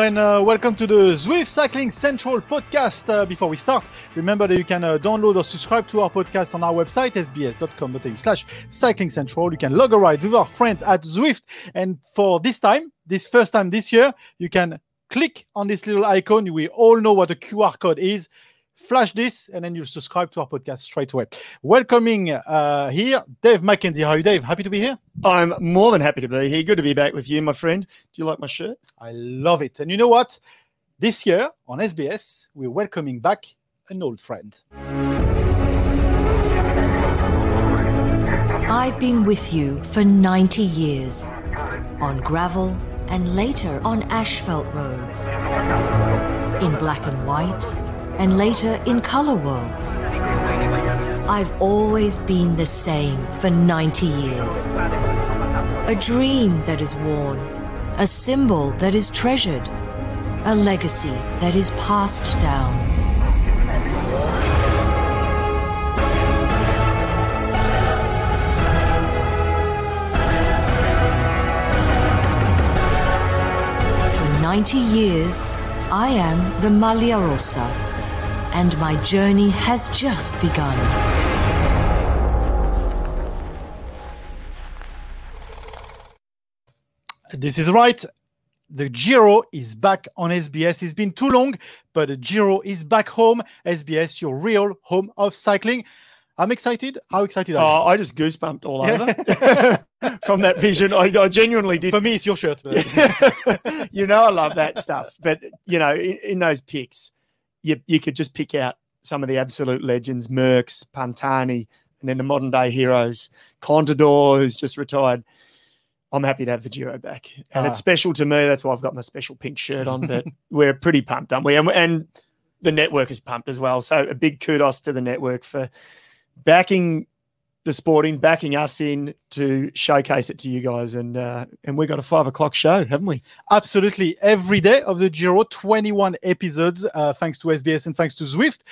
And uh, welcome to the Zwift Cycling Central podcast. Uh, before we start, remember that you can uh, download or subscribe to our podcast on our website, sbs.com.au slash cycling central. You can log a ride with our friends at Zwift. And for this time, this first time this year, you can click on this little icon. We all know what a QR code is. Flash this and then you subscribe to our podcast straight away. Welcoming uh, here, Dave McKenzie. How are you, Dave? Happy to be here? I'm more than happy to be here. Good to be back with you, my friend. Do you like my shirt? I love it. And you know what? This year on SBS, we're welcoming back an old friend. I've been with you for 90 years on gravel and later on asphalt roads, in black and white and later in color worlds. I've always been the same for 90 years. A dream that is worn, a symbol that is treasured, a legacy that is passed down. For 90 years, I am the Maglia Rosa, and my journey has just begun. This is right. The Giro is back on SBS. It's been too long, but the Giro is back home. SBS, your real home of cycling. I'm excited. How excited are you? Oh, I just goosebumped all over from that vision. I, I genuinely did. For me, it's your shirt. you know, I love that stuff. But you know, in, in those picks, you you could just pick out some of the absolute legends: Merckx, Pantani, and then the modern day heroes, Contador, who's just retired. I'm happy to have the Giro back, and Ah. it's special to me. That's why I've got my special pink shirt on. But we're pretty pumped, aren't we? And, and the network is pumped as well. So a big kudos to the network for backing the sporting, backing us in to showcase it to you guys. And uh, and we got a five o'clock show, haven't we? Absolutely. Every day of the Giro, 21 episodes, uh, thanks to SBS and thanks to Zwift.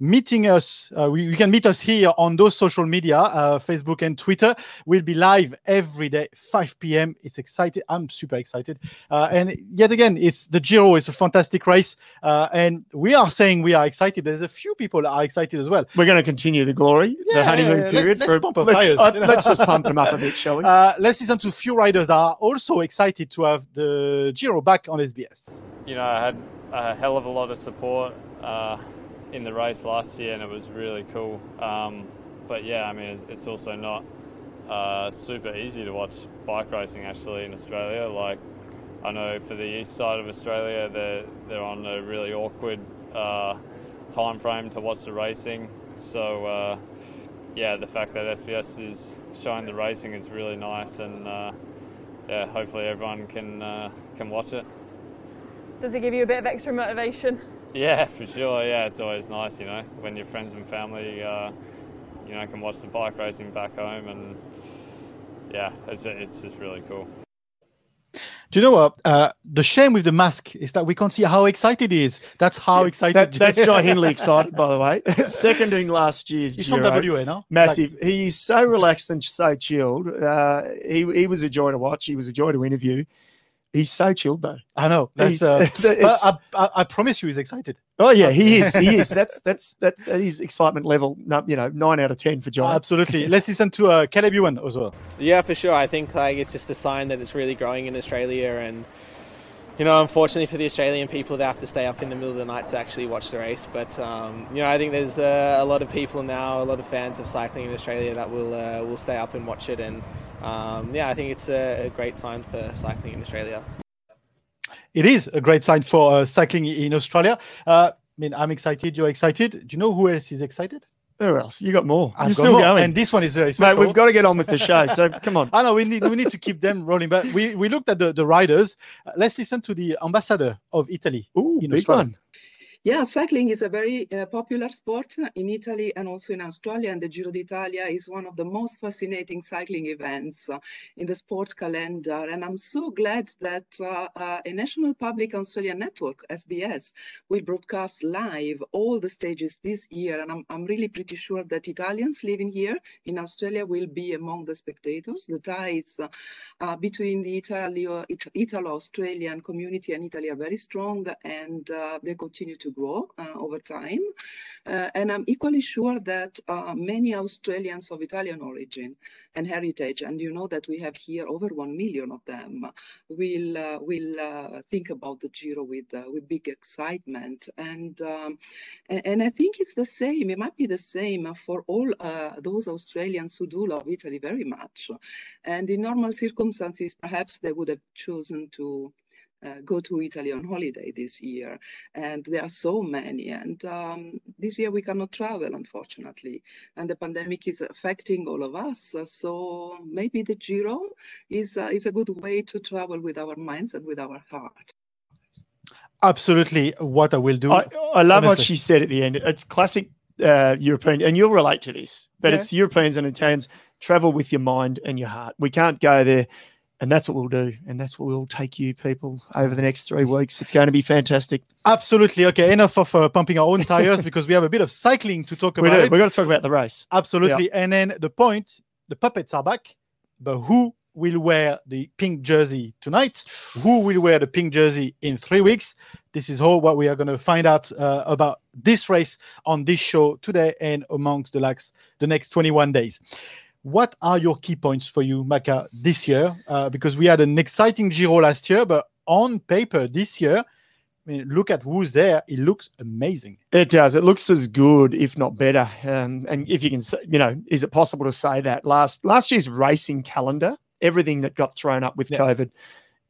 Meeting us, uh, we, you can meet us here on those social media, uh, Facebook and Twitter. We'll be live every day, 5 p.m. It's exciting. I'm super excited. Uh, and yet again, it's the Giro is a fantastic race. Uh, and we are saying we are excited. There's a few people that are excited as well. We're going to continue the glory, Yeah, the honeymoon yeah, yeah. Let's- period. let's for- pump our let- tires, uh, let's just pump them up a bit, shall we? Uh, let's listen to a few riders that are also excited to have the Giro back on SBS. you know, I had a hell of a lot of support uh, in the race last year, and it was really cool. Um, but yeah, I mean, it's also not uh, super easy to watch bike racing actually in Australia. Like, I know for the east side of Australia, they're they're on a really awkward uh, time frame to watch the racing. So uh, yeah, the fact that SBS is showing the racing is really nice, and uh, yeah, hopefully everyone can uh, can watch it. Does it give you a bit of extra motivation? Yeah, for sure. Yeah, it's always nice, you know, when your friends and family, uh, you know, can watch the bike racing back home, and yeah, it's it's just really cool. Do you know what? Uh, the shame with the mask is that we can't see how excited he is. That's how excited. That, that's Jai Hindley excited, by the way. Seconding last year's He's Giro. from WA now. Massive. He's so relaxed and so chilled. Uh, he, he was a joy to watch. He was a joy to interview. He's so chilled, though. I know. That's, uh, but I, I, I promise you, he's excited. Oh yeah, he is. He is. That's that's that's that is excitement level. You know, nine out of ten for John. Absolutely. Let's listen to uh, Caleb Ewan as well. Yeah, for sure. I think like it's just a sign that it's really growing in Australia, and you know, unfortunately for the Australian people, they have to stay up in the middle of the night to actually watch the race. But um, you know, I think there's uh, a lot of people now, a lot of fans of cycling in Australia that will uh, will stay up and watch it, and um, yeah, I think it's a, a great sign for cycling in Australia. It is a great sign for uh, cycling in Australia. Uh, I mean, I'm excited. You're excited. Do you know who else is excited? Who else? You got more. I've You're got still more, going, And this one is very mate. special. We've got to get on with the show. So come on. I know we need we need to keep them rolling. But we, we looked at the, the riders. Uh, let's listen to the ambassador of Italy. Ooh, in big Australia. one. Yeah, cycling is a very uh, popular sport in Italy and also in Australia. And the Giro d'Italia is one of the most fascinating cycling events uh, in the sports calendar. And I'm so glad that uh, uh a national public Australian network, SBS, will broadcast live all the stages this year. And I'm, I'm really pretty sure that Italians living here in Australia will be among the spectators. The ties uh, between the Italo-Australian community and Italy are very strong and uh, they continue to grow uh, over time. Uh, and I'm equally sure that uh, many Australians of Italian origin and heritage, and you know that we have here over 1 million of them, will, will think about the Giro with, with big excitement. And, um, and I think it's the same, it might be the same for all those Australians who do love Italy very much. And in normal circumstances, perhaps they would have chosen to uh, go to Italy on holiday this year. And there are so many. And um, this year we cannot travel, unfortunately. And the pandemic is affecting all of us. So maybe the Giro is, uh, is a good way to travel with our minds and with our heart. Absolutely, what I will do. I, I love honestly. what she said at the end. It's classic uh, European, and you'll relate to this, but yeah. it's Europeans and Italians travel with your mind and your heart. We can't go there and that's what we'll do. And that's what we'll take you people over the next three weeks. It's going to be fantastic. Absolutely. Okay. Enough of uh, pumping our own tires because we have a bit of cycling to talk we about. We've got to talk about the race. Absolutely. And then the point the puppets are back, but who will wear the pink jersey tonight? Who will wear the pink jersey in three weeks? This is all what we are going to find out uh, about this race on this show today and amongst the, like, the next 21 days. What are your key points for you, Macka, this year? Uh, because we had an exciting Giro last year, but on paper this year, I mean, look at who's there. It looks amazing. It does. It looks as good, if not better. Um, and if you can, say, you know, is it possible to say that last last year's racing calendar, everything that got thrown up with yeah. COVID,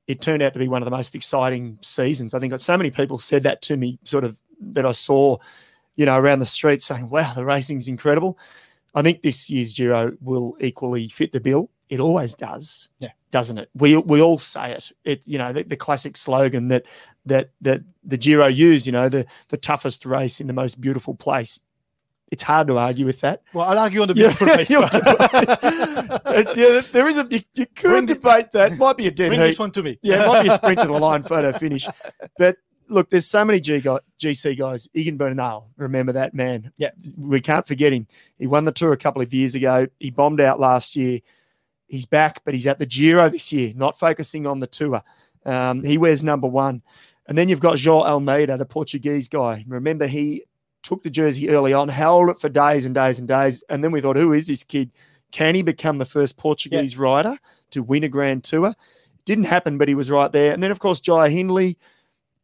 it turned out to be one of the most exciting seasons. I think that so many people said that to me, sort of that I saw, you know, around the street saying, "Wow, the racing's incredible." I think this year's Giro will equally fit the bill. It always does, yeah. doesn't it? We we all say it. It you know the, the classic slogan that that that the Giro use. You know the the toughest race in the most beautiful place. It's hard to argue with that. Well, I'll argue on the beautiful yeah, place. yeah, there is a you, you could bring debate that. Might be a dead bring heat. this one to me. Yeah, it might be a sprint to the line photo finish. But look, there's so many G guy, GC guys. Egan Bernal, remember that man? Yeah, we can't forget him. He won the tour a couple of years ago. He bombed out last year. He's back, but he's at the Giro this year, not focusing on the tour. Um, he wears number one. And then you've got João Almeida, the Portuguese guy. Remember, he took the jersey early on, held it for days and days and days. And then we thought, who is this kid? Can he become the first Portuguese yeah. rider to win a Grand Tour? Didn't happen, but he was right there. And then, of course, Jai Hindley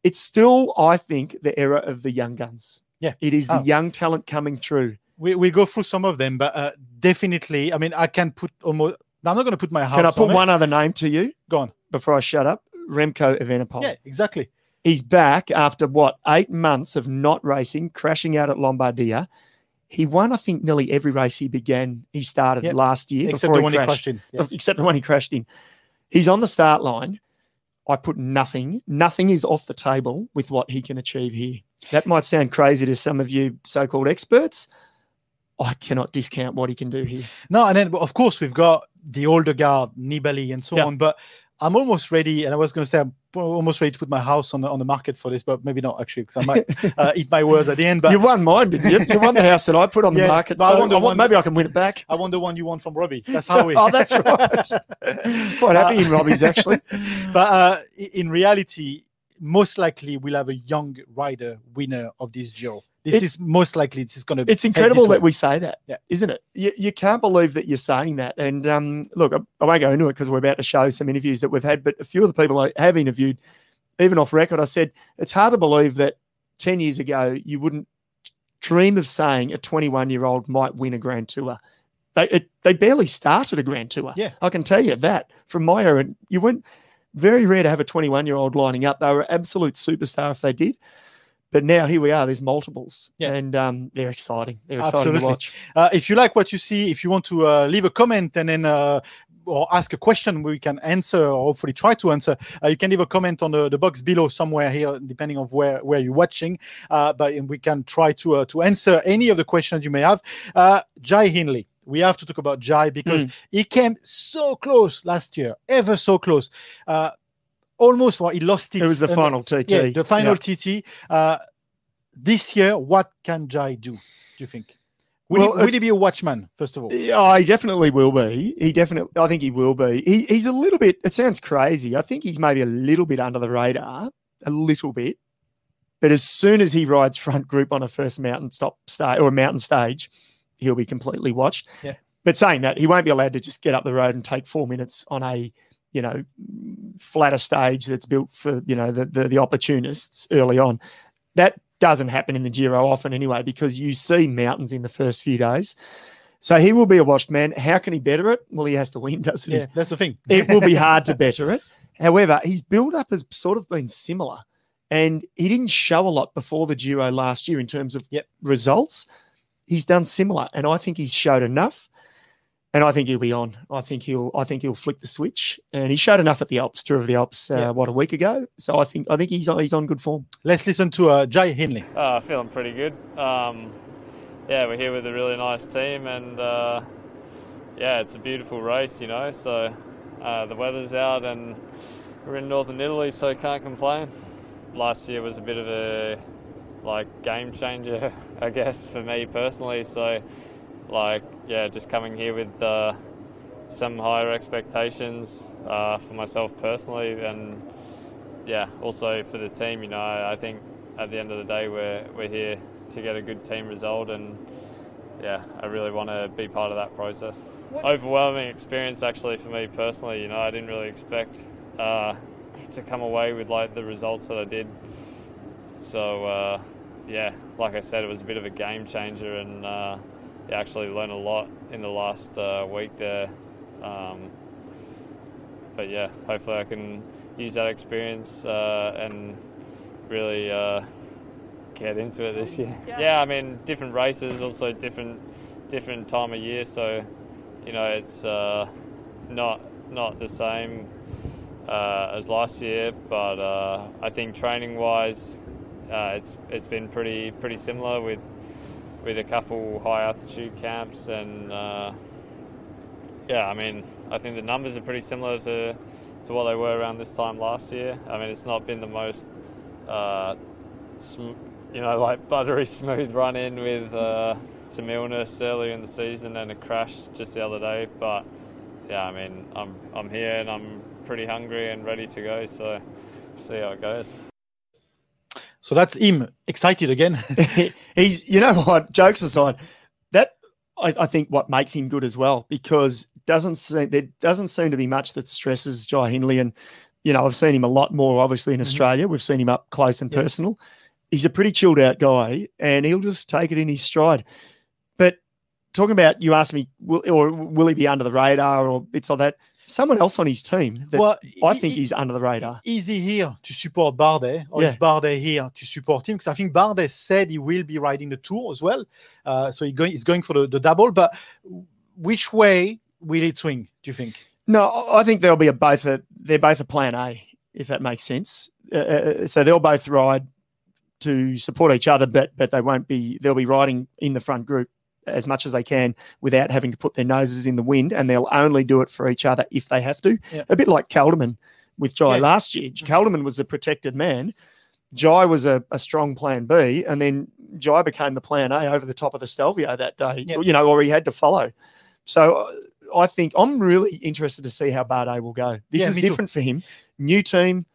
it's still, I think, the era of the young guns. Yeah. It is the oh. young talent coming through. We, we go through some of them, but uh, definitely, I mean, I can put almost, I'm not going to put my house Can I put on one it. other name to you? Go on. Before I shut up. Remco Evenepoel. Yeah, exactly. He's back after what, eight months of not racing, crashing out at Lombardia. He won, I think, nearly every race he began, he started yep. last year. Except the one he crashed, he crashed in. Yep. Except the one he crashed in. He's on the start line I put nothing. Nothing is off the table with what he can achieve here. That might sound crazy to some of you so-called experts. I cannot discount what he can do here. No, and then of course we've got the older guard, Nibali, and so yeah. on. But I'm almost ready, and I was going to say I'm almost ready to put my house on the, on the market for this, but maybe not actually, because I might uh, eat my words at the end. But you won mine, didn't you? You won the house that I put on yeah, the market. So I want, I want maybe I can win it back. I want the one you won from Robbie. That's how we. oh, that's right. Quite happy uh, in Robbie's actually. But uh, in reality, most likely we'll have a young rider winner of this Giro. This it, is most likely this is going to. It's incredible that we say that, yeah. isn't it? You, you can't believe that you're saying that. And um, look, I, I, won't go into it because we're about to show some interviews that we've had. But a few of the people I have interviewed, even off record, I said it's hard to believe that ten years ago you wouldn't dream of saying a 21 year old might win a Grand Tour. They it, they barely started a Grand Tour. Yeah, I can tell you that from my era. You went very rare to have a 21 year old lining up. They were absolute superstar if they did but now here we are. There's multiples, yeah. and um, they're exciting. They're exciting Absolutely. to watch. Uh, if you like what you see, if you want to uh, leave a comment and then uh, or ask a question we can answer or hopefully try to answer, uh, you can leave a comment on the, the box below somewhere here, depending on where where you're watching. Uh, but we can try to uh, to answer any of the questions you may have. Uh, Jai Hindley. We have to talk about Jai because Mm. he came so close last year, ever so close. Uh, almost well, he lost it. It was the And- final TT. Yeah, the final Yeah. TT. Uh, this year, what can Jai do? Do you think? Will, Well, he, uh, will he be a watchman first of all? Oh, he definitely will be. He definitely, I think he will be. He, he's a little bit. It sounds crazy. I think he's maybe a little bit under the radar, a little bit. But as soon as he rides front group on a first mountain stop stage or a mountain stage, he'll be completely watched. Yeah. But saying that, he won't be allowed to just get up the road and take four minutes on a, you know, flatter stage that's built for you know the the, the opportunists early on. That doesn't happen in the Giro often anyway, because you see mountains in the first few days. So he will be a watched man. How can he better it? Well, he has to win, doesn't he? Yeah, that's the thing. It will be hard to better it. However, his build up has sort of been similar. And he didn't show a lot before the Giro last year in terms of Yep. results. He's done similar. And I think he's showed enough. And I think he'll be on. I think he'll. I think he'll flick the switch. And he showed enough at the Alps, Tour of the Alps, uh, Yeah. what a week ago. So I think. I think he's on, he's on good form. Let's listen to uh, Jai Hindley. Uh, feeling pretty good. Um, yeah, we're here with a really nice team, and uh, yeah, it's a beautiful race, you know. So uh, the weather's out, and we're in northern Italy, so can't complain. Last year was a bit of a like game changer, I guess, for me personally. So like yeah, just coming here with uh, some higher expectations uh, for myself personally, and yeah, also for the team. You know, I think at the end of the day, we're we're here to get a good team result, and yeah, I really want to be part of that process. Overwhelming experience, actually, for me personally. You know, I didn't really expect uh, to come away with like the results that I did. So uh, yeah, like I said, it was a bit of a game changer, and uh, actually learned a lot in the last uh, week there. Um, but yeah, hopefully I can use that experience uh, and really uh, get into it this year. Yeah. I mean, different races, also different different time of year, so you know it's uh, not not the same uh, as last year, but uh, I think training wise, uh, it's it's been pretty pretty similar with with a couple high altitude camps and uh, yeah, I mean I think the numbers are pretty similar to to what they were around this time last year. I mean it's not been the most uh, sm- you know like buttery smooth run in with uh, some illness earlier in the season and a crash just the other day, but yeah, I mean I'm I'm here and I'm pretty hungry and ready to go, so see how it goes. So that's him excited again. he's you know what jokes aside that I, I think what makes him good as well because doesn't seem there doesn't seem to be much that stresses Jai Hindley and you know I've seen him a lot more obviously in Mhm. Australia we've seen him up close and Yeah. personal he's a pretty chilled out guy and he'll just take it in his stride but talking about you asked me will or will he be under the radar or bits like that someone else on his team that well, I think he's under the radar Is he here to support Bardet, or is Yeah. Bardet here to support him? Because I think Bardet said he will be riding the tour as well, uh, so he going, he's going for the, the double. But which way will it swing? Do you think? No, I think they'll be a both a they're both a plan A, if that makes sense. Uh, Uh, so they'll both ride to support each other, but but they won't be they'll be riding in the front group as much as they can without having to put their noses in the wind, and they'll only do it for each other if they have to. Yeah. A bit like Kelderman with Jai Yeah. last year. Mhm. Kelderman was the protected man. Jai was a, a strong plan B, and then Jai became the plan A over the top of the Stelvio that day, Yep. you know, or he had to follow. So uh, I think I'm really interested to see how Bardet will go. This Yeah, is me too. different for him. New team,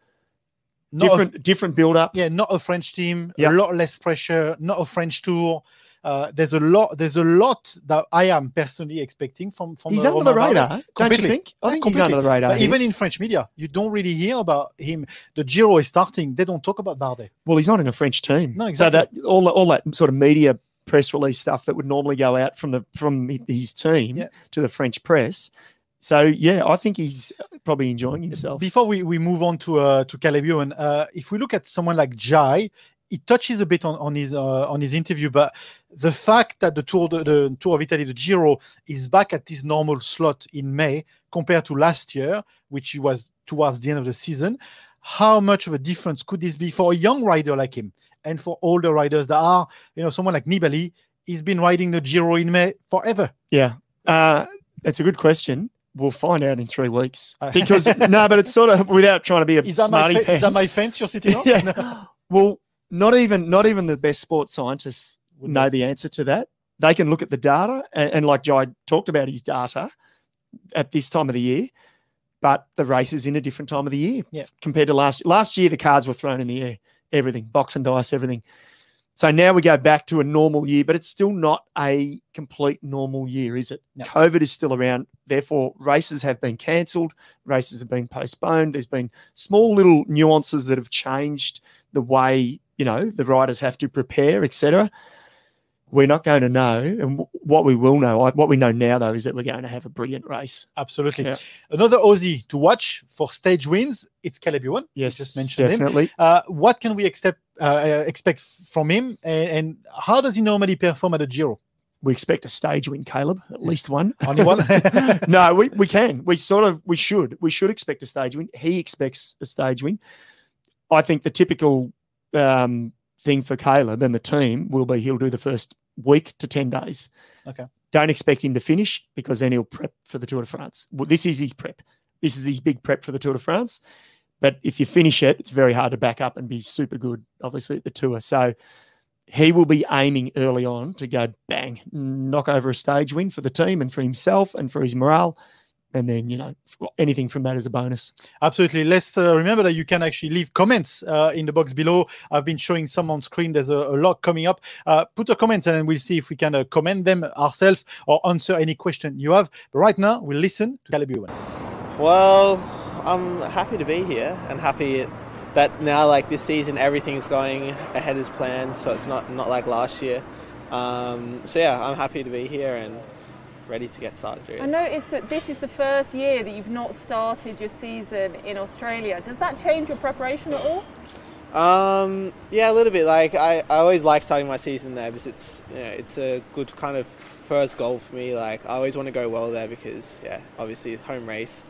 Not a- different different build up. yeah, not a French team, Yeah. a lot less pressure, not a French tour. Uh, there's a lot. There's a lot that I am personally expecting from from. He's uh, under the radar, don't you Completely. think? I think he's under the radar. Even in French media, you don't really hear about him. The Giro is starting. They don't talk about Bardet. well, he's not in a French team. No, exactly. So that all all that sort of media press release stuff that would normally go out from the from his team Yeah. to the French press. So yeah, I think he's probably enjoying himself. Before we, we move on to uh, to Caleb Ewan, uh, if we look at someone like Jai, he touches a bit on, on his uh, on his interview, but the fact that the Tour the, the Tour of Italy, the Giro, is back at this normal slot in May compared to last year, which was towards the end of the season, how much of a difference could this be for a young rider like him and for older riders that are, you know, someone like Nibali, he's been riding the Giro in May forever. Yeah, uh, that's a good question. We'll find out in three weeks oh. because no, but it's sort of without trying to be a Is smarty fe- is that my fence you're sitting on? yeah. Well, not even not even the best sports scientists Would know know. the answer to that. They can look at the data, and, and like Jai talked about his data at this time of the year, but the race is in a different time of the year Yeah. compared to last last year. The cards were thrown in the air, everything, box and dice, everything. So now we go back to a normal year, but it's still not a complete normal year, is it? No. COVID is still around. Therefore, races have been cancelled, races have been postponed. There's been small little nuances that have changed the way you know the riders have to prepare, etc. We're not going to know, and what we will know, what we know now though, is that we're going to have a brilliant race. Absolutely. Yeah. Another Aussie to watch for stage wins. It's Caleb Ewan. Yes, just mentioned definitely. Uh, what can we expect uh, uh, expect from him, and, and how does he normally perform at a Giro? We expect a stage win, Caleb, at least one. Only one? no, we, we can. We sort of we should. We should expect a stage win. He expects a stage win. I think the typical um, thing for Caleb and the team will be he'll do the first week to 10 days. Okay. Don't expect him to finish because then he'll prep for the Tour de France. Well, this is his prep. This is his big prep for the Tour de France. But if you finish it, it's very hard to back up and be super good, obviously, at the Tour. So he will be aiming early on to go bang, knock over a stage win for the team and for himself and for his morale. And then, you know, anything from that is a bonus. Absolutely. Let's uh, remember that you can actually leave comments uh, in the box below. I've been showing some on screen. There's a, a lot coming up. Uh, put a comment and we'll see if we can uh, comment them ourselves or answer any question you have. But right now, we'll listen to Caleb Ewan. Well, I'm happy to be here and happy that now, like this season, everything's going ahead as planned. So it's not not like last year. Um, so yeah, I'm happy to be here and ready to get started. Really. I noticed that this is the first year that you've not started your season in Australia. Does that change your preparation at all? Um, yeah, a little bit. Like I, I always like starting my season there because it's you know, it's a good kind of first goal for me. Like I always want to go well there because yeah, obviously it's home race.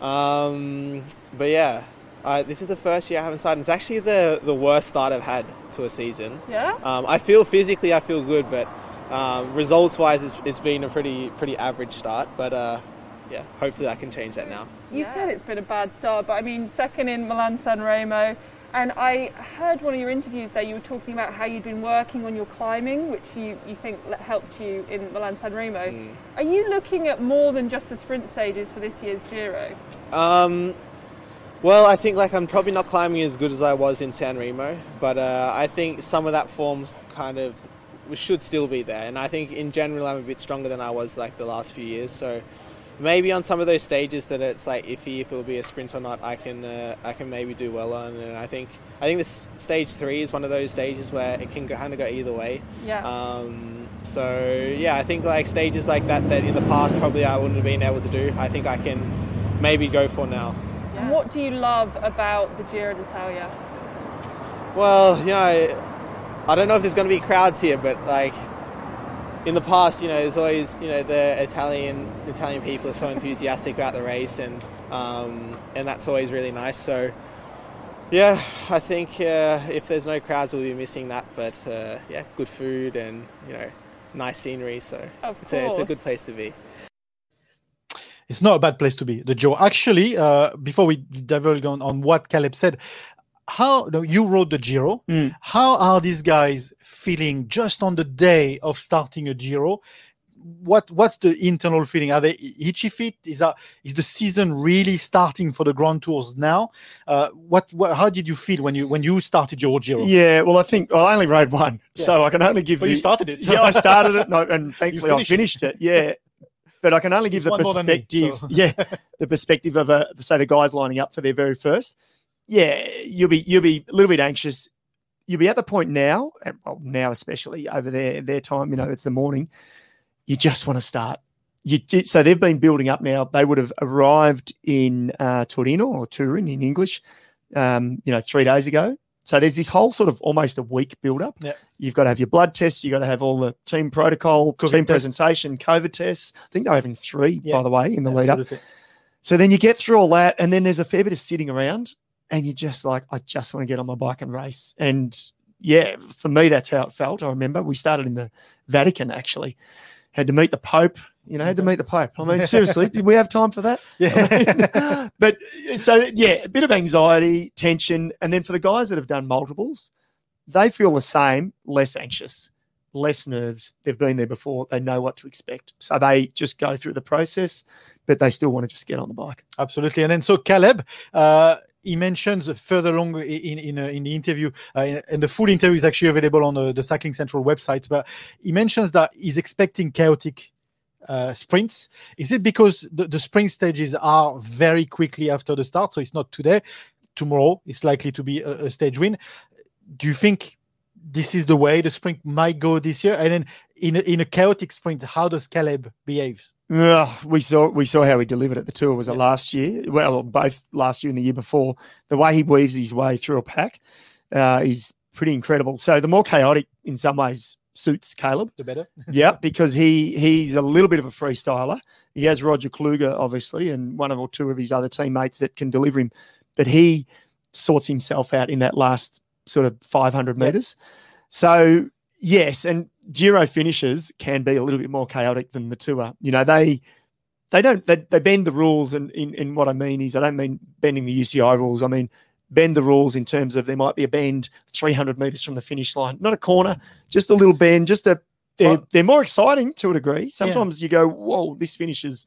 Um, but yeah, I, this is the first year I haven't started. It's actually the the worst start I've had to a season. Yeah. Um, I feel physically I feel good, but um, results wise it's, it's been a pretty pretty average start. But uh, yeah, hopefully I can change that now. You said it's been a bad start, but I mean, second in Milan San Remo. And I heard one of your interviews there, you were talking about how you'd been working on your climbing, which you, you think helped you in Milan San Remo. Are you looking at more than just the sprint stages for this year's Giro? Um, well, I think like I'm probably not climbing as good as I was in San Remo, but uh, I think some of that form's kind of should still be there, and I think in general I'm a bit stronger than I was like the last few years. So maybe on some of those stages that it's like iffy if it will be a sprint or not, I can uh, I can maybe do well on, and I think I think this stage three is one of those stages where it can kind of go either way. Yeah. Um, so yeah, I think like stages like that that in the past probably I wouldn't have been able to do. I think I can maybe go for now. And what do you love about the Giro d'Italia? Well, you know, I don't know if there's going to be crowds here, but like in the past, you know, there's always you know the Italian Italian people are so enthusiastic about the race, and um, and that's always really nice. So. Yeah, I think uh, if there's no crowds, we'll be missing that. But uh, yeah, good food and you know, nice scenery. So it's a, it's a good place to be. It's not a bad place to be. The Joe. Actually, uh, before we divulge on, on what Caleb said, how no, you wrote the Giro. Mm. How are these guys feeling just on the day of starting a Giro? What what's the internal feeling? Are they itchy feet? Is that is the season really starting for the Grand Tours now? Uh, what, what how did you feel when you when you started your Giro? Yeah, well, I think well, I only rode one, Yeah. so I can only give. But you the- started it. yeah, I started it, no, and thankfully I finished it. it. Yeah, but I can only give the than me, perspective. so. yeah, the perspective of a say the guys lining up for their very first. Yeah, you'll be you'll be a little bit anxious. You'll be at the point now, well, now especially over there their time. You know, it's the morning. You just want to start. You so they've been building up now. They would have arrived in uh, Torino or Turin in English. Um, you know, three days ago So there's this whole sort of almost a week build up. Yeah. You've got to have your blood tests. You've got to have all the team protocol, COVID team tests. presentation, COVID tests. I think they're having three, Yeah. by the way, in the lead up. So then you get through all that, and then there's a fair bit of sitting around, and you're just like, I just want to get on my bike and race. And yeah, for me, that's how it felt. I remember we started in the Vatican actually, had to meet the Pope. You know, had to meet the Pope. I mean, seriously, did we have time for that? Yeah. but so yeah, a bit of anxiety, tension, and then for the guys that have done multiples, they feel the same, less anxious, less nerves. They've been there before. They know what to expect, so they just go through the process, but they still want to just get on the bike. Absolutely. And then so Caleb, uh, he mentions further along in in, uh, in the interview, uh, and the full interview is actually available on the, the Cycling Central website. But he mentions that he's expecting chaotic uh, sprints. Is it because the, the sprint stages are very quickly after the start? So it's not today. Tomorrow it's likely to be a, a stage win. Do you think this is the way the sprint might go this year? And then in a, in a chaotic sprint, how does Caleb behave? Ugh, we saw we saw how he delivered at the tour. Was it last year? Well, both last year and the year before. The way he weaves his way through a pack uh, is pretty incredible. So the more chaotic, in some ways, suits Caleb. The better. yeah, because he he's a little bit of a freestyler. He has Roger Kluge, obviously, and one or two of his other teammates that can deliver him, but he sorts himself out in that last sort of 500 Yeah. meters. So yes, and Giro finishes can be a little bit more chaotic than the tour. You know, they they don't they, they bend the rules, and in, in what I mean is I don't mean bending the UCI rules. I mean bend the rules in terms of there might be a bend 300 meters from the finish line, not a corner, just a little bend, just a. They're, they're more exciting to a degree. Sometimes you go, whoa, this finish is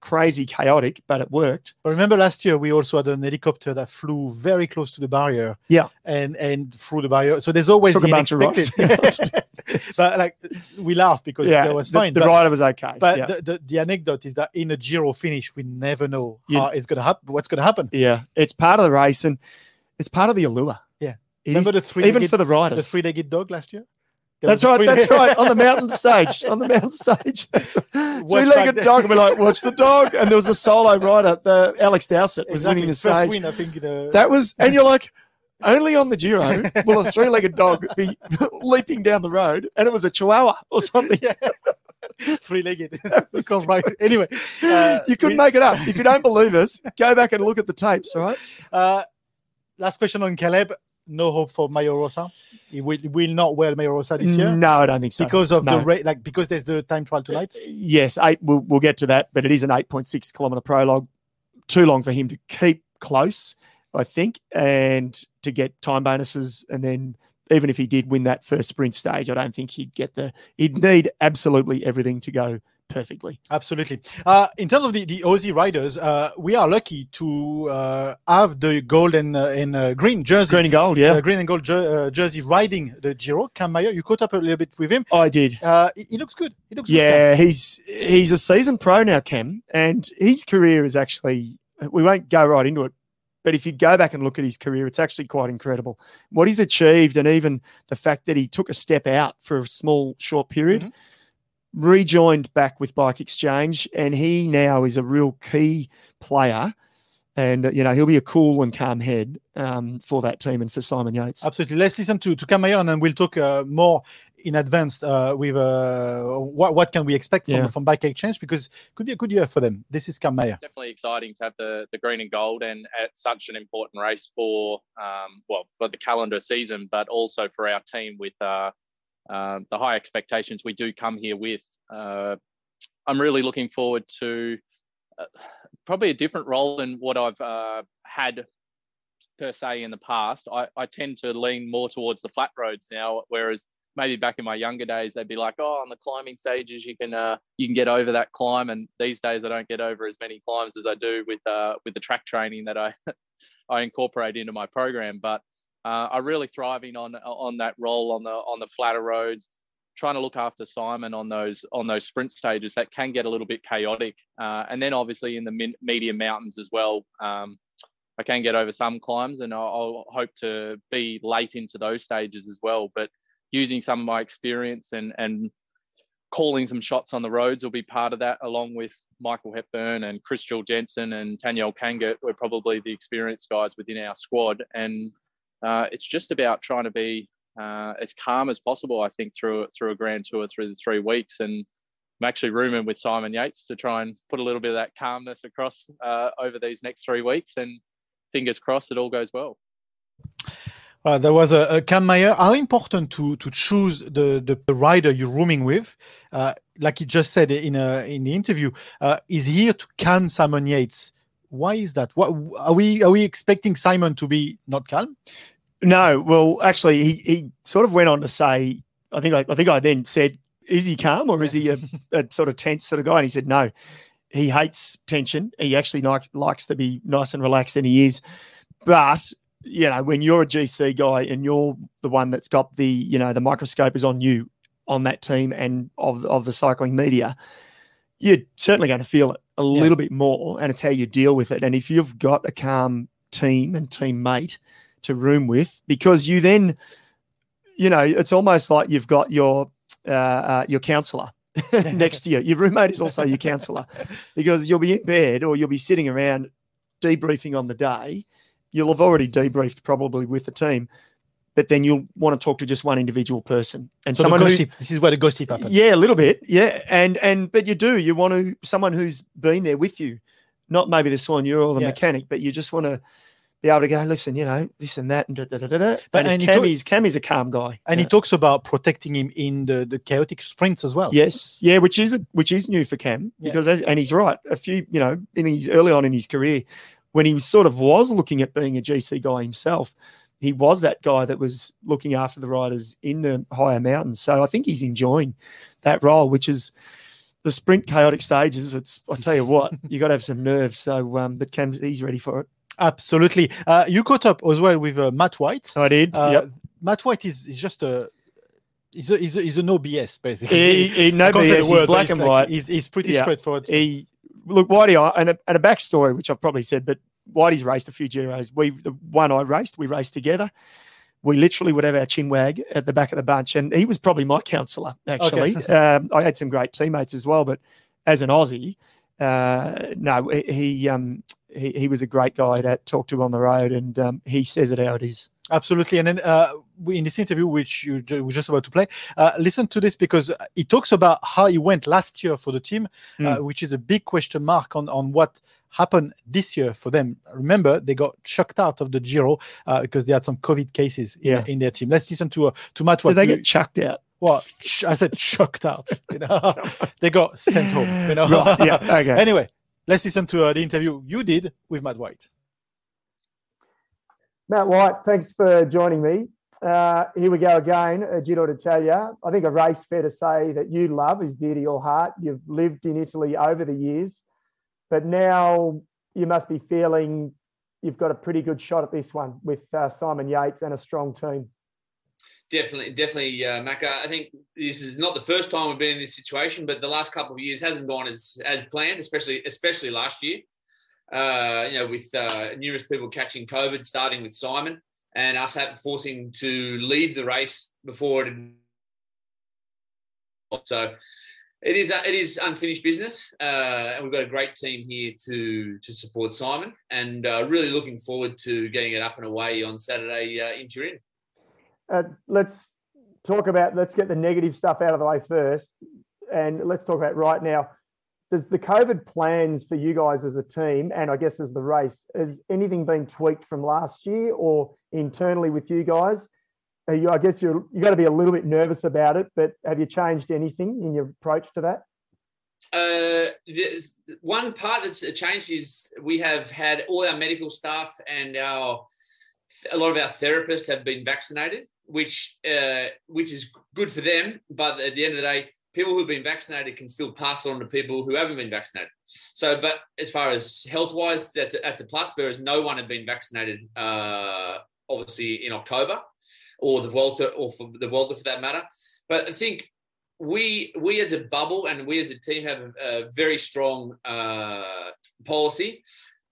crazy chaotic, but it worked. But remember last year we also had an helicopter that flew very close to the barrier. Yeah. And and through the barrier. So there's always Took the a bunch of rocks. unexpected. but like we laugh because yeah, it was the, fine. the but rider was okay. but yeah. the, the, the anecdote is that in a Giro finish, we never know You- how it's gonna happen. What's gonna happen? yeah, it's part of the race and it's part of the allure. Yeah. It remember is, the three even for the riders, the three-legged dog last year? There That's right. That's right. On the mountain stage. On the mountain stage. That's right. Three-legged dog. And we're like, watch the dog. And there was a solo rider. The Alex Dowsett was Exactly. winning the First stage. win, I think. In That was, and you're like, only on the Giro will a three-legged dog be leaping down the road, and it was a Chihuahua or something. yeah. three-legged. you can't write. Anyway, uh, you couldn't we- make it up. If you don't believe us, go back and look at the tapes. All right. Uh, last question on Caleb. No hope for Maglia Rosa. He will, will not wear Maglia Rosa this year No, I don't think so. because of No. the rate, like because there's the time trial tonight. Uh, yes, eight. We'll, we'll get to that, but it is an 8.6 kilometer prologue. Too long for him to keep close, I think, and to get time bonuses. And then, even if he did win that first sprint stage, I don't think he'd get the. He'd need absolutely everything to go perfectly. Absolutely. Uh, in terms of the, the Aussie riders, uh, we are lucky to uh, have the gold and, uh, and uh, green jersey. Green and gold, yeah. uh, green and gold jer- uh, jersey riding the Giro. Cam Meyer, you caught up a little bit with him. I did. Uh, he, he looks good. He looks good, Yeah, he's he's a seasoned pro now, Cam, and his career is actually. We won't go right into it, but if you go back and look at his career, it's actually quite incredible what he's achieved, and even the fact that he took a step out for a small, short period, Mhm. Rejoined back with Bike Exchange, and he now is a real key player. And uh, you know he'll be a cool and calm head um, for that team and for Simon Yates. Absolutely. Let's listen to to Cam Meyer and we'll talk uh, more in advance uh, with uh, what what can we expect from, Yeah. from Bike Exchange because it could be a good year for them. This is Cam Meyer. definitely exciting to have the, the green and gold and at such an important race for um, well for the calendar season, but also for our team with uh, the high expectations we do come here with. Uh, I'm really looking forward to uh, probably a different role than what I've uh, had per se in the past. I, I tend to lean more towards the flat roads now, whereas maybe back in my younger days they'd be like, oh, on the climbing stages you can uh, you can get over that climb, and these days I don't get over as many climbs as I do with uh, with the track training that I I incorporate into my program. But uh, I'm really thriving on on that role on the on the flatter roads, trying to look after Simon on those on those sprint stages that can get a little bit chaotic, uh, and then obviously in the min- medium mountains as well. Um, I can get over some climbs, and I'll, I'll hope to be late into those stages as well. But using some of my experience and and calling some shots on the roads will be part of that, along with Michael Hepburn and Chris Juul-Jensen and Tanel Kangert. We're probably the experienced guys within our squad, and uh, it's just about trying to be uh, as calm as possible. I think through through a grand tour through the three weeks, and I'm actually rooming with Simon Yates to try and put a little bit of that calmness across uh, over these next three weeks, and fingers crossed it all goes well. Uh, there was a, a Meyer. How important to to choose the the, the rider you're rooming with? Uh, like he just said in a in the interview, uh, is here to calm Simon Yates. Why is that? What are we are we expecting Simon to be not calm? No, well, actually, he, he sort of went on to say, I think I, I think I then said, is he calm or is he a, a, sort of tense sort of guy? And he said, no, he hates tension. He actually like, likes to be nice and relaxed, and he is. But you know, when you're a GC guy and you're the one that's got the you know the microscope is on you on that team and of of the cycling media, you're certainly going to feel it a yeah. little bit more, and it's how you deal with it. And if you've got a calm team and teammate to room with because you then, you know, it's almost like you've got your uh, uh, your counselor next to you. Your roommate is also your counselor because you'll be in bed or you'll be sitting around debriefing on the day. You'll have already debriefed probably with the team, but then you'll want to talk to just one individual person and so someone who, this is where the gossip happens. Yeah, a little bit. Yeah, and and but you do you want to someone who's been there with you, not maybe the soigneur or the yeah. mechanic, but you just want to be able to go, listen, you know, this and that, and da, da, da, da. But and, and Cammy's, talk- Cammy's a calm guy, and he talks about protecting him in the, the chaotic sprints as well. Yes, yeah, which is which is new for Cam yeah. because, as, and he's right. A few, you know, in his early on in his career, when he sort of was looking at being a GC guy himself, he was that guy that was looking after the riders in the higher mountains. So I think he's enjoying that role, which is the sprint chaotic stages. It's I tell you what, you got to have some nerves. So, um, but Cam's he's ready for it. Absolutely. Uh, you caught up as well with uh, Matt White. I did. Uh, yep. Matt White is, is just a he's a, he's a, he's a no BS basically. He, he no BS. He's black and like, white. He's, he's pretty yeah. straightforward. He look Whitey and a, and a backstory which I've probably said, but Whitey's raced a few Giros. We the one I raced, we raced together. We literally would have our chin wag at the back of the bunch, and he was probably my counsellor. Actually, okay. um, I had some great teammates as well, but as an Aussie, uh, no, he um, he, he was a great guy to talk to on the road, and um, he says it how it is. Absolutely. And then uh, in this interview, which you were just about to play, uh, listen to this because he talks about how he went last year for the team, mm. uh, hmm. which is a big question mark on, on what happened this year for them. Remember, they got chucked out of the Giro uh, because they had some COVID cases yeah. in, in, their team. Let's listen to uh, to Matt. Did they get chucked out? Well, I said chucked out. You know, they got sent home. You know. Right. Yeah. Okay. anyway, let's listen to uh, the interview you did with Matt White. Matt White, thanks for joining me. Uh, here we go again, a Giro d'Italia. I think a race fair to say that you love is dear to your heart. You've lived in Italy over the years, but now you must be feeling you've got a pretty good shot at this one with uh, Simon Yates and a strong team. Definitely, definitely, uh, Macka. I think this is not the first time we've been in this situation, but the last couple of years hasn't gone as as planned, especially especially last year. Uh, you know, with uh, numerous people catching COVID, starting with Simon, and us having forcing to leave the race before it. So, it is it is unfinished business, uh, and we've got a great team here to to support Simon, and uh, really looking forward to getting it up and away on Saturday uh, in Turin uh, let's talk about let's get the negative stuff out of the way first, and let's talk about right now. Does the COVID plans for you guys as a team, and I guess as the race, has anything been tweaked from last year or internally with you guys? You, I guess you're you got to be a little bit nervous about it, but have you changed anything in your approach to that? Uh, one part that's changed is we have had all our medical staff and our a lot of our therapists have been vaccinated which uh, which is good for them. But at the end of the day, people who've been vaccinated can still pass it on to people who haven't been vaccinated. So, but as far as health wise, that's a, that's a plus. Whereas no one had been vaccinated, uh, obviously in October, or the Vuelta, or for the Vuelta for that matter. But I think we we as a bubble and we as a team have a, a very strong uh, policy,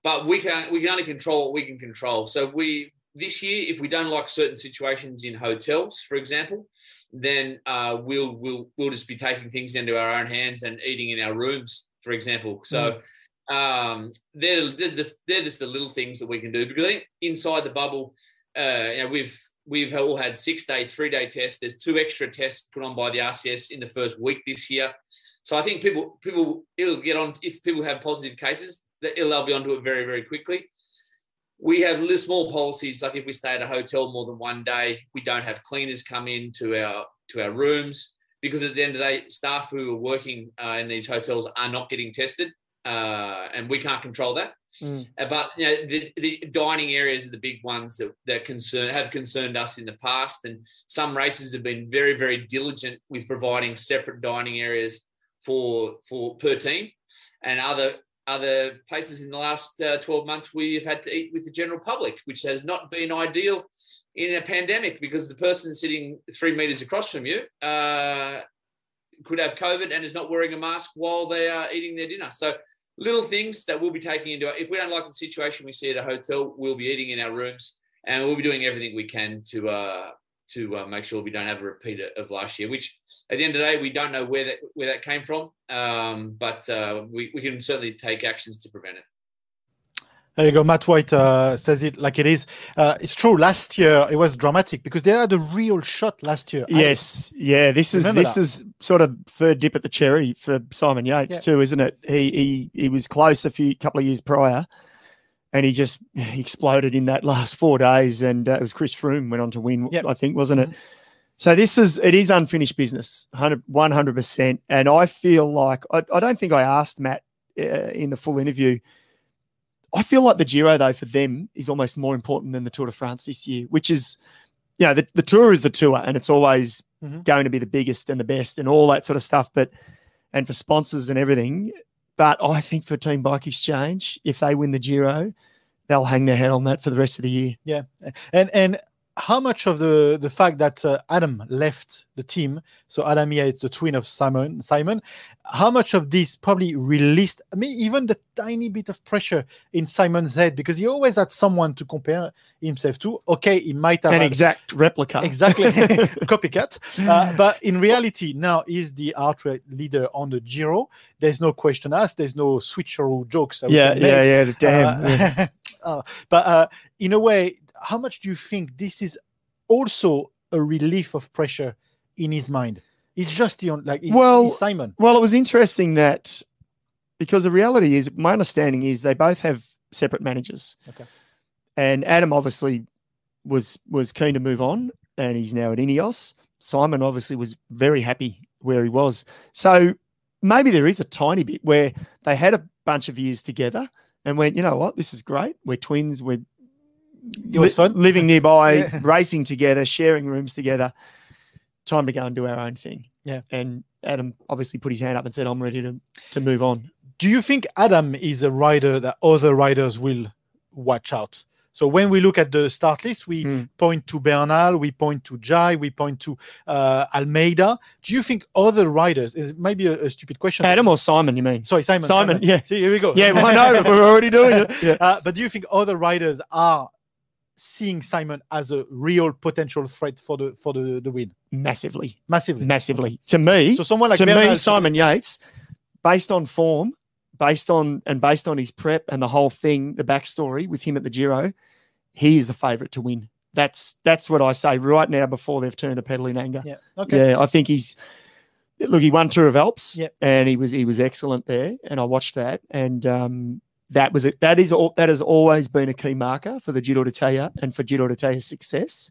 but we can we can only control what we can control. So we this year, if we don't like certain situations in hotels, for example, then uh, we'll we'll we'll just be taking things into our own hands and eating in our rooms, for example. So mm. um, they're, they're, just, they're just the little things that we can do because I think inside the bubble, uh, you know, we've we've all had six day, three day tests. There's two extra tests put on by the RCS in the first week this year. So I think people people it'll get on if people have positive cases, they'll be onto it very very quickly. We have little small policies like if we stay at a hotel more than one day, we don't have cleaners come in to our to our rooms because at the end of the day, staff who are working uh, in these hotels are not getting tested, uh, and we can't control that. Mm. Uh, But you know, the, the dining areas are the big ones that, that concern have concerned us in the past, and some races have been very, very diligent with providing separate dining areas for for per team, and other other places in the last uh, 12 months we have had to eat with the general public, which has not been ideal in a pandemic because the person sitting three meters across from you uh, could have COVID and is not wearing a mask while they are eating their dinner. So little things that we'll be taking into it. if we don't like the situation we see at a hotel, we'll be eating in our rooms and we'll be doing everything we can to uh, to uh, make sure we don't have a repeat of last year. Which at the end of the day, we don't know where that where that came from, um, but uh, we we can certainly take actions to prevent it. There you go. Matt White uh, says it like it is. Uh, it's true. Last year it was dramatic because they had a real shot last year. I- Yes, yeah. This is this that. is sort of third dip at the cherry for Simon Yates Yeah. too, isn't it? He he he was close a few couple of years prior, and he just exploded in that last four days. And uh, it was Chris Froome went on to win, I think, wasn't it? So this is it is unfinished business, 100 percent. And I feel like I, I don't think I asked Matt uh, in the full interview. I feel like the Giro though for them is almost more important than the Tour de France this year, which is you know, the, the tour is the tour and it's always Mhm. going to be the biggest and the best and all that sort of stuff. But, and for sponsors and everything. But I think for Team Bike Exchange, if they win the Giro, they'll hang their head on that for the rest of the year. Yeah, and and how much of the the fact that uh, Adam left the team, so Adam Yates, the twin of Simon, Simon, how much of this probably released, I mean, even the tiny bit of pressure in Simon's head because he always had someone to compare himself to. Okay, he might have An had- exact replica. exactly copycat, uh, but in reality, now he's the outright leader on the Giro. There's no question asked. There's no switcheroo jokes. Yeah, yeah, yeah, damn, Uh, yeah. uh, but uh, in a way, how much do you think this is also a relief of pressure in his mind? It's just the on- like it- well, it's Simon. Well, it was interesting that because the reality is, my understanding is they both have separate managers. Okay. And Adam obviously was was keen to move on, and he's now at Ineos. Simon obviously was very happy where he was. So maybe there is a tiny bit where they had a bunch of years together and went, you know what, this is great. We're twins. We're It was fun. living nearby, Yeah. racing together, sharing rooms together. Time to go and do our own thing. Yeah. And Adam obviously put his hand up and said, I'm ready to, to move on. Do you think Adam is a rider that other riders will watch out? So when we look at the start list, we Hmm. point to Bernal, we point to Jai, we point to uh, Almeida. Do you think other riders? It might be a, a stupid question. Adam or Simon, you mean? Sorry, Simon. Simon, yeah. See, here we go. Yeah, I know, we're already doing it. Yeah. Uh, but do you think other riders are seeing Simon as a real potential threat for the for the, the win? Massively. Massively. Massively. To me, So someone like to Bernal- me, Simon Yates, based on form, based on and based on his prep and the whole thing, the backstory with him at the Giro, he is the favourite to win. That's that's what I say right now before they've turned a pedal in anger. Yeah. Okay. Yeah, I think he's look. He won Tour of Alps, Yeah. and he was he was excellent there. And I watched that, and um, that was it. That is all. That has always been a key marker for the Giro d'Italia and for Giro d'Italia's success.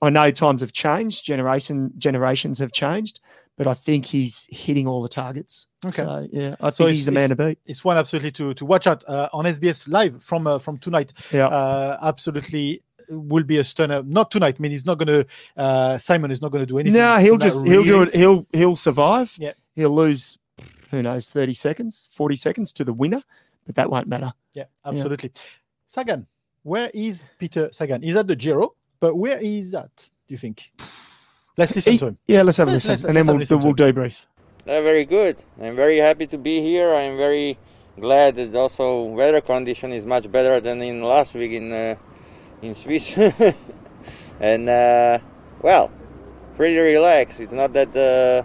I know times have changed, generation generations have changed, but I think he's hitting all the targets. Okay. So yeah, I So think it's- he's the man to beat. It's one absolutely to to watch out uh, on SBS live from uh, from tonight. Yeah. Uh, absolutely will be a stunner. Not tonight. I mean, he's not going to. Uh, Simon is not going to do anything. No, he'll just he'll do it. He'll he'll survive. Yeah. He'll lose, who knows, thirty seconds, forty seconds to the winner, but that won't matter. Yeah, absolutely. Sagan, where is Peter Sagan? He's at the Giro, but where is that? Do you think? Let's listen He- to him. yeah, let's have a listen, let's- and then let's we'll have a listen we'll debrief. Uh, very good. I'm very happy to be here. I'm very glad that also weather condition is much better than in last week in uh, in Swiss. and uh, well, pretty relaxed. It's not that uh,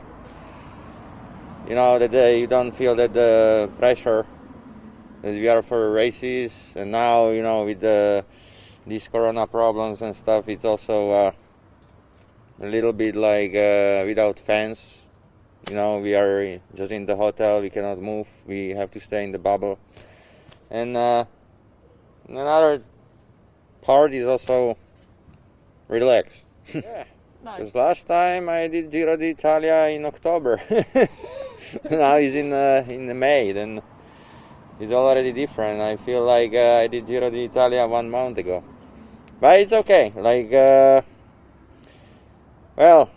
you know that uh, you don't feel that the pressure that we are for races. And now you know with the these corona problems and stuff, it's also uh, a little bit like uh, without fans. You know, we are just in the hotel. We cannot move. We have to stay in the bubble. And uh, another part is also relax. Nice. Because last time I did Giro d'Italia in October. now it's in uh, in May. Then it's already different. I feel like uh, I did Giro d'Italia one month ago, but it's okay. Like, uh, well,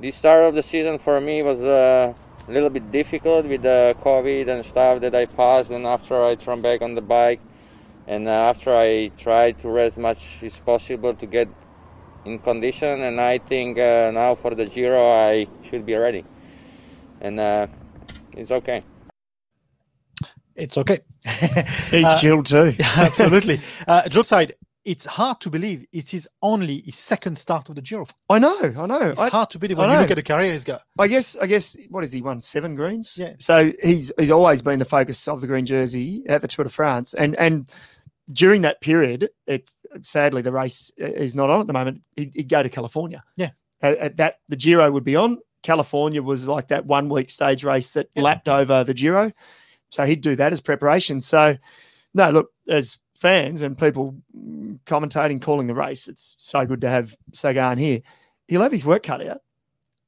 the start of the season for me was uh, a little bit difficult with the COVID and stuff that I passed, and after I turned back on the bike, and after I tried to rest as much as possible to get in condition, and I think uh, now for the Giro I should be ready, and uh, it's okay. It's okay. He's Uh, chilled too. Absolutely. Uh, joke side, it's hard to believe it is only his second start of the Giro. I know, I know. It's I, hard to believe when you look at the career he's got. I guess, I guess, what has he won? Seven greens. Yeah. So he's he's always been the focus of the green jersey at the Tour de France, and and during that period, it sadly the race is not on at the moment. He'd, he'd go to California. Yeah. At, at that the Giro would be on. California was like that one week stage race that Yeah. lapped over the Giro, so he'd do that as preparation. So, no, look, as fans and people mm, commentating, calling the race, it's so good to have Sagan here. He'll have his work cut out.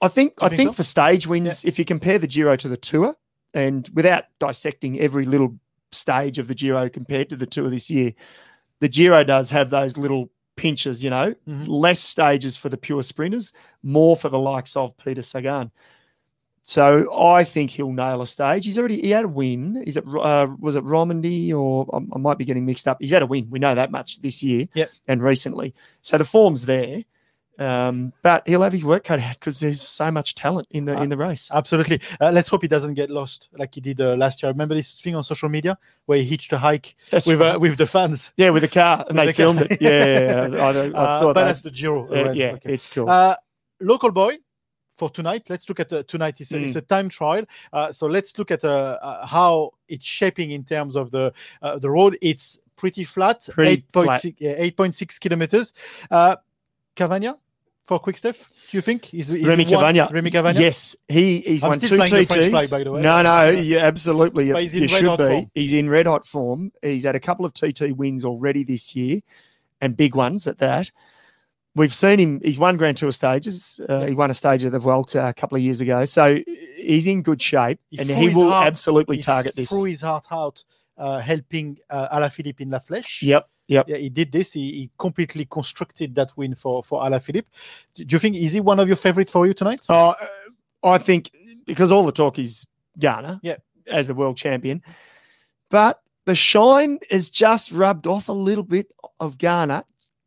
I think. I think think so? for stage wins, if you compare the Giro to the Tour, and without dissecting every little stage of the Giro compared to the Tour this year, the Giro does have those little pinches. You know, Mhm. less stages for the pure sprinters, more for the likes of Peter Sagan. So I think he'll nail a stage. He's already he had a win. Is it uh, was it Romandy or I, I might be getting mixed up. He's had a win. We know that much this year Yep. and recently. So the form's there. Um, but he'll have his work cut out because there's so much talent in the in the race. Absolutely. Uh, let's hope he doesn't get lost like he did uh, last year. Remember this thing on social media where he hitched a hike That's with right. uh, with the fans? Yeah, with the car, and With they the filmed car. it. Yeah, yeah, yeah. I, I, Uh, thought but that. that's the Giro. Yeah, yeah, Okay. it's cool. Uh, local boy for tonight. Let's look at uh, tonight. It's a, Mm. it's a time trial. Uh, so let's look at uh, uh, how it's shaping in terms of the uh, the road. It's pretty flat. Pretty 8.6 yeah, 8.6 kilometers. Uh, Cavagna for quick step. Do you think? Is, is Remy Cavagna. Remy Cavagna. Yes, he he's I'm won two TTs. flag, by the way. No, no, Yeah. absolutely. But you should be. form. He's in red hot form. He's had a couple of TT wins already this year, and big ones at that. We've seen him. He's won Grand Tour stages. Uh, He won a stage of the Vuelta a couple of years ago, so he's in good shape, He and he will heart- absolutely target this. Threw his heart out, uh, helping uh, Alaphilippe in La Flèche. Yep, yep. Yeah, he did this. He, he completely constructed that win for for Alaphilippe. Do you think is he one of your favorite for you tonight? Oh, uh, I think because all the talk is Ganna Yeah. as the world champion, but the shine has just rubbed off a little bit of Ganna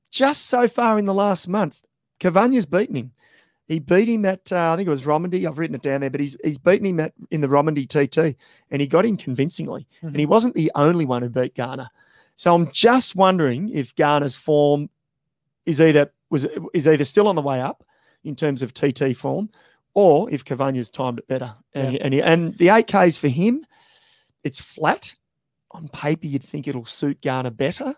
just so far in the last month. Cavagna's beaten him. He beat him at uh, I think it was Romandy. I've written it down there, but he's he's beaten him at in the Romandy TT, and he got him convincingly. And he wasn't the only one who beat Ganna. So I'm just wondering if Ganna's form is either was is either still on the way up in terms of TT form, or if Cavagna's timed it better. And Yeah. and, he, and the eight Ks for him, it's flat. On paper, you'd think it'll suit Ganna better.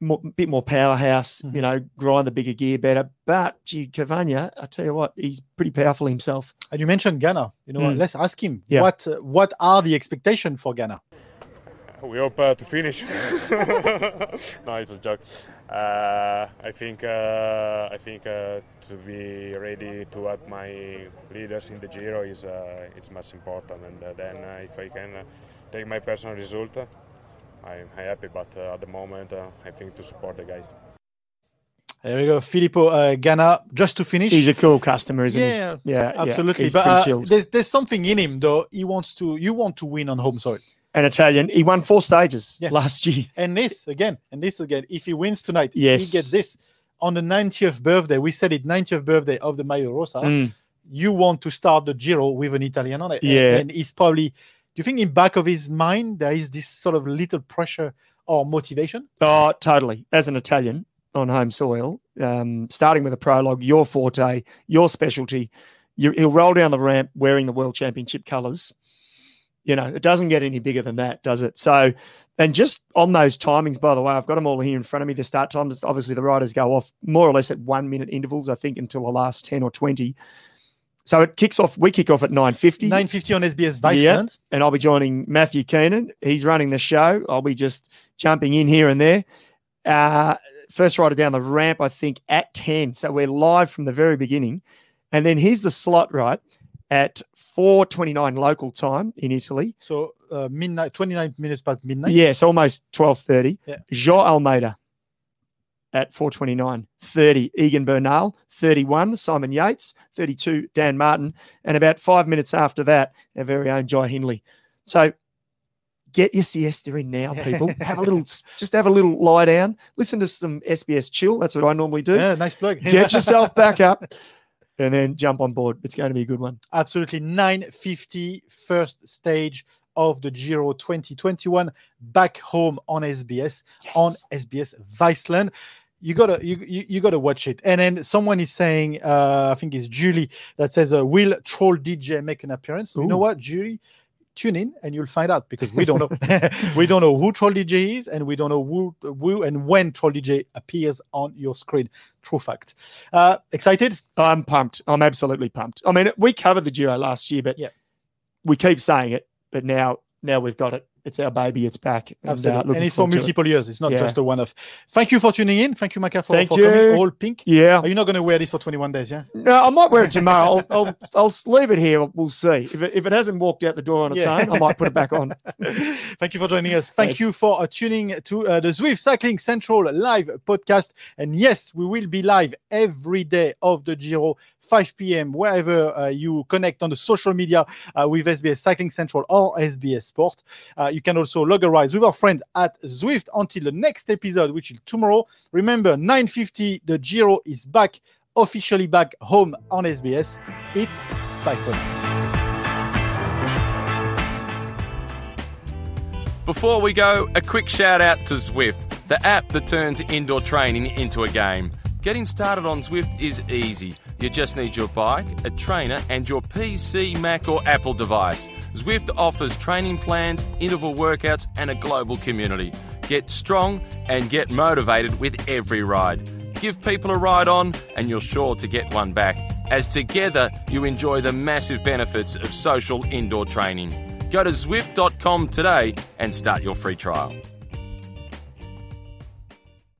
More, bit more powerhouse, Mm-hmm. you know, grind the bigger gear better. But gee, Cavagna, I tell you what, he's pretty powerful himself. And you mentioned Ganna. You know, what? Mm. let's ask him Yeah. what uh, what are the expectations for Ganna? We hope uh, to finish. no, it's a joke. Uh, I think uh, I think uh, to be ready to help my leaders in the Giro is uh, it's much important. And uh, then uh, if I can uh, take my personal result, uh, I'm happy. But uh, at the moment, uh, I think to support the guys. There we go, Filippo uh, Ganna. Just to finish, He's a cool customer, isn't yeah, he? Yeah, yeah, absolutely. he's but pretty uh, chilled. there's there's something in him though. He wants to. You want to win on home soil. An Italian. He won four stages Yeah. last year. And this again, and this again. If he wins tonight, Yes. he gets this on the 90th birthday. We said it 90th birthday of the Maglia Rosa. Mm. You want to start the Giro with an Italian on it. And- Yeah. And, he's probably. You think in back of his mind there is this sort of little pressure or motivation? Oh, totally. As an Italian on home soil, um, starting with a prologue, your forte, your specialty, you, he'll roll down the ramp wearing the world championship colours. You know, it doesn't get any bigger than that, does it? So, and just on those timings, by the way, I've got them all here in front of me. The start times, obviously, the riders go off more or less at one minute intervals, I think, until the last 10 or 20. So it kicks off, we kick off at 9.50. 9.50 on SBS Viceland. Yeah, and I'll be joining Matthew Keenan. He's running the show. I'll be just jumping in here and there. Uh, first rider down the ramp, I think, at 10. So we're live from the very beginning. And then here's the slot, right, at 4.29 local time in Italy. So uh, midnight, 29 minutes past midnight. Yes, almost 12.30. Yeah. João Almeida at 4.29. 30, Egan Bernal. 31, Simon Yates. 32, Dan Martin. And about five minutes after that, our very own Jai Hindley. So get your siesta in now, people. have a little, just have a little lie down. Listen to some SBS chill. That's what I normally do. Yeah, nice plug. Get yourself back up and then jump on board. It's going to be a good one. Absolutely. 9.50 first stage of the Giro 2021 back home on SBS, on SBS Viceland. You gotta you, you, you gotta watch it. And then someone is saying, uh, I think it's Julie that says, uh, "Will Troll DJ make an appearance?" You know what, Julie? Tune in and you'll find out because we don't know. we don't know who Troll DJ is, and we don't know who, who and when Troll DJ appears on your screen. True fact. Uh, excited? I'm pumped. I'm absolutely pumped. I mean, we covered the duo last year, but yeah. we keep saying it. But now, now we've got it. It's our baby. It's back. And, uh, and it's for to it. multiple years. It's not Yeah. just a one off. Thank you for tuning in. Thank you, Macka, for, Thank for you. coming all pink. Yeah. Are you not going to wear this for 21 days? Yeah. No, I might wear it tomorrow. I'll, I'll, I'll leave it here. We'll see. If it, if it hasn't walked out the door on its Yeah. own, I might put it back on. Thank you for joining us. Thank Thanks. you for uh, tuning to uh, the Zwift Cycling Central live podcast. And yes, we will be live every day of the Giro, 5 p.m., wherever uh, you connect on the social media uh, with SBS Cycling Central or SBS Sport. Uh, you can also log a ride with our friend at Zwift until the next episode, which is tomorrow. Remember, 9.50, the Giro is back, officially back home on SBS. It's bye for. Before we go, a quick shout out to Zwift, the app that turns indoor training into a game. Getting started on Zwift is easy. You just need your bike, a trainer, and your PC, Mac, or Apple device. Zwift offers training plans, interval workouts, and a global community. Get strong and get motivated with every ride. Give people a ride on, and you're sure to get one back, as together you enjoy the massive benefits of social indoor training. Go to Zwift.com today and start your free trial.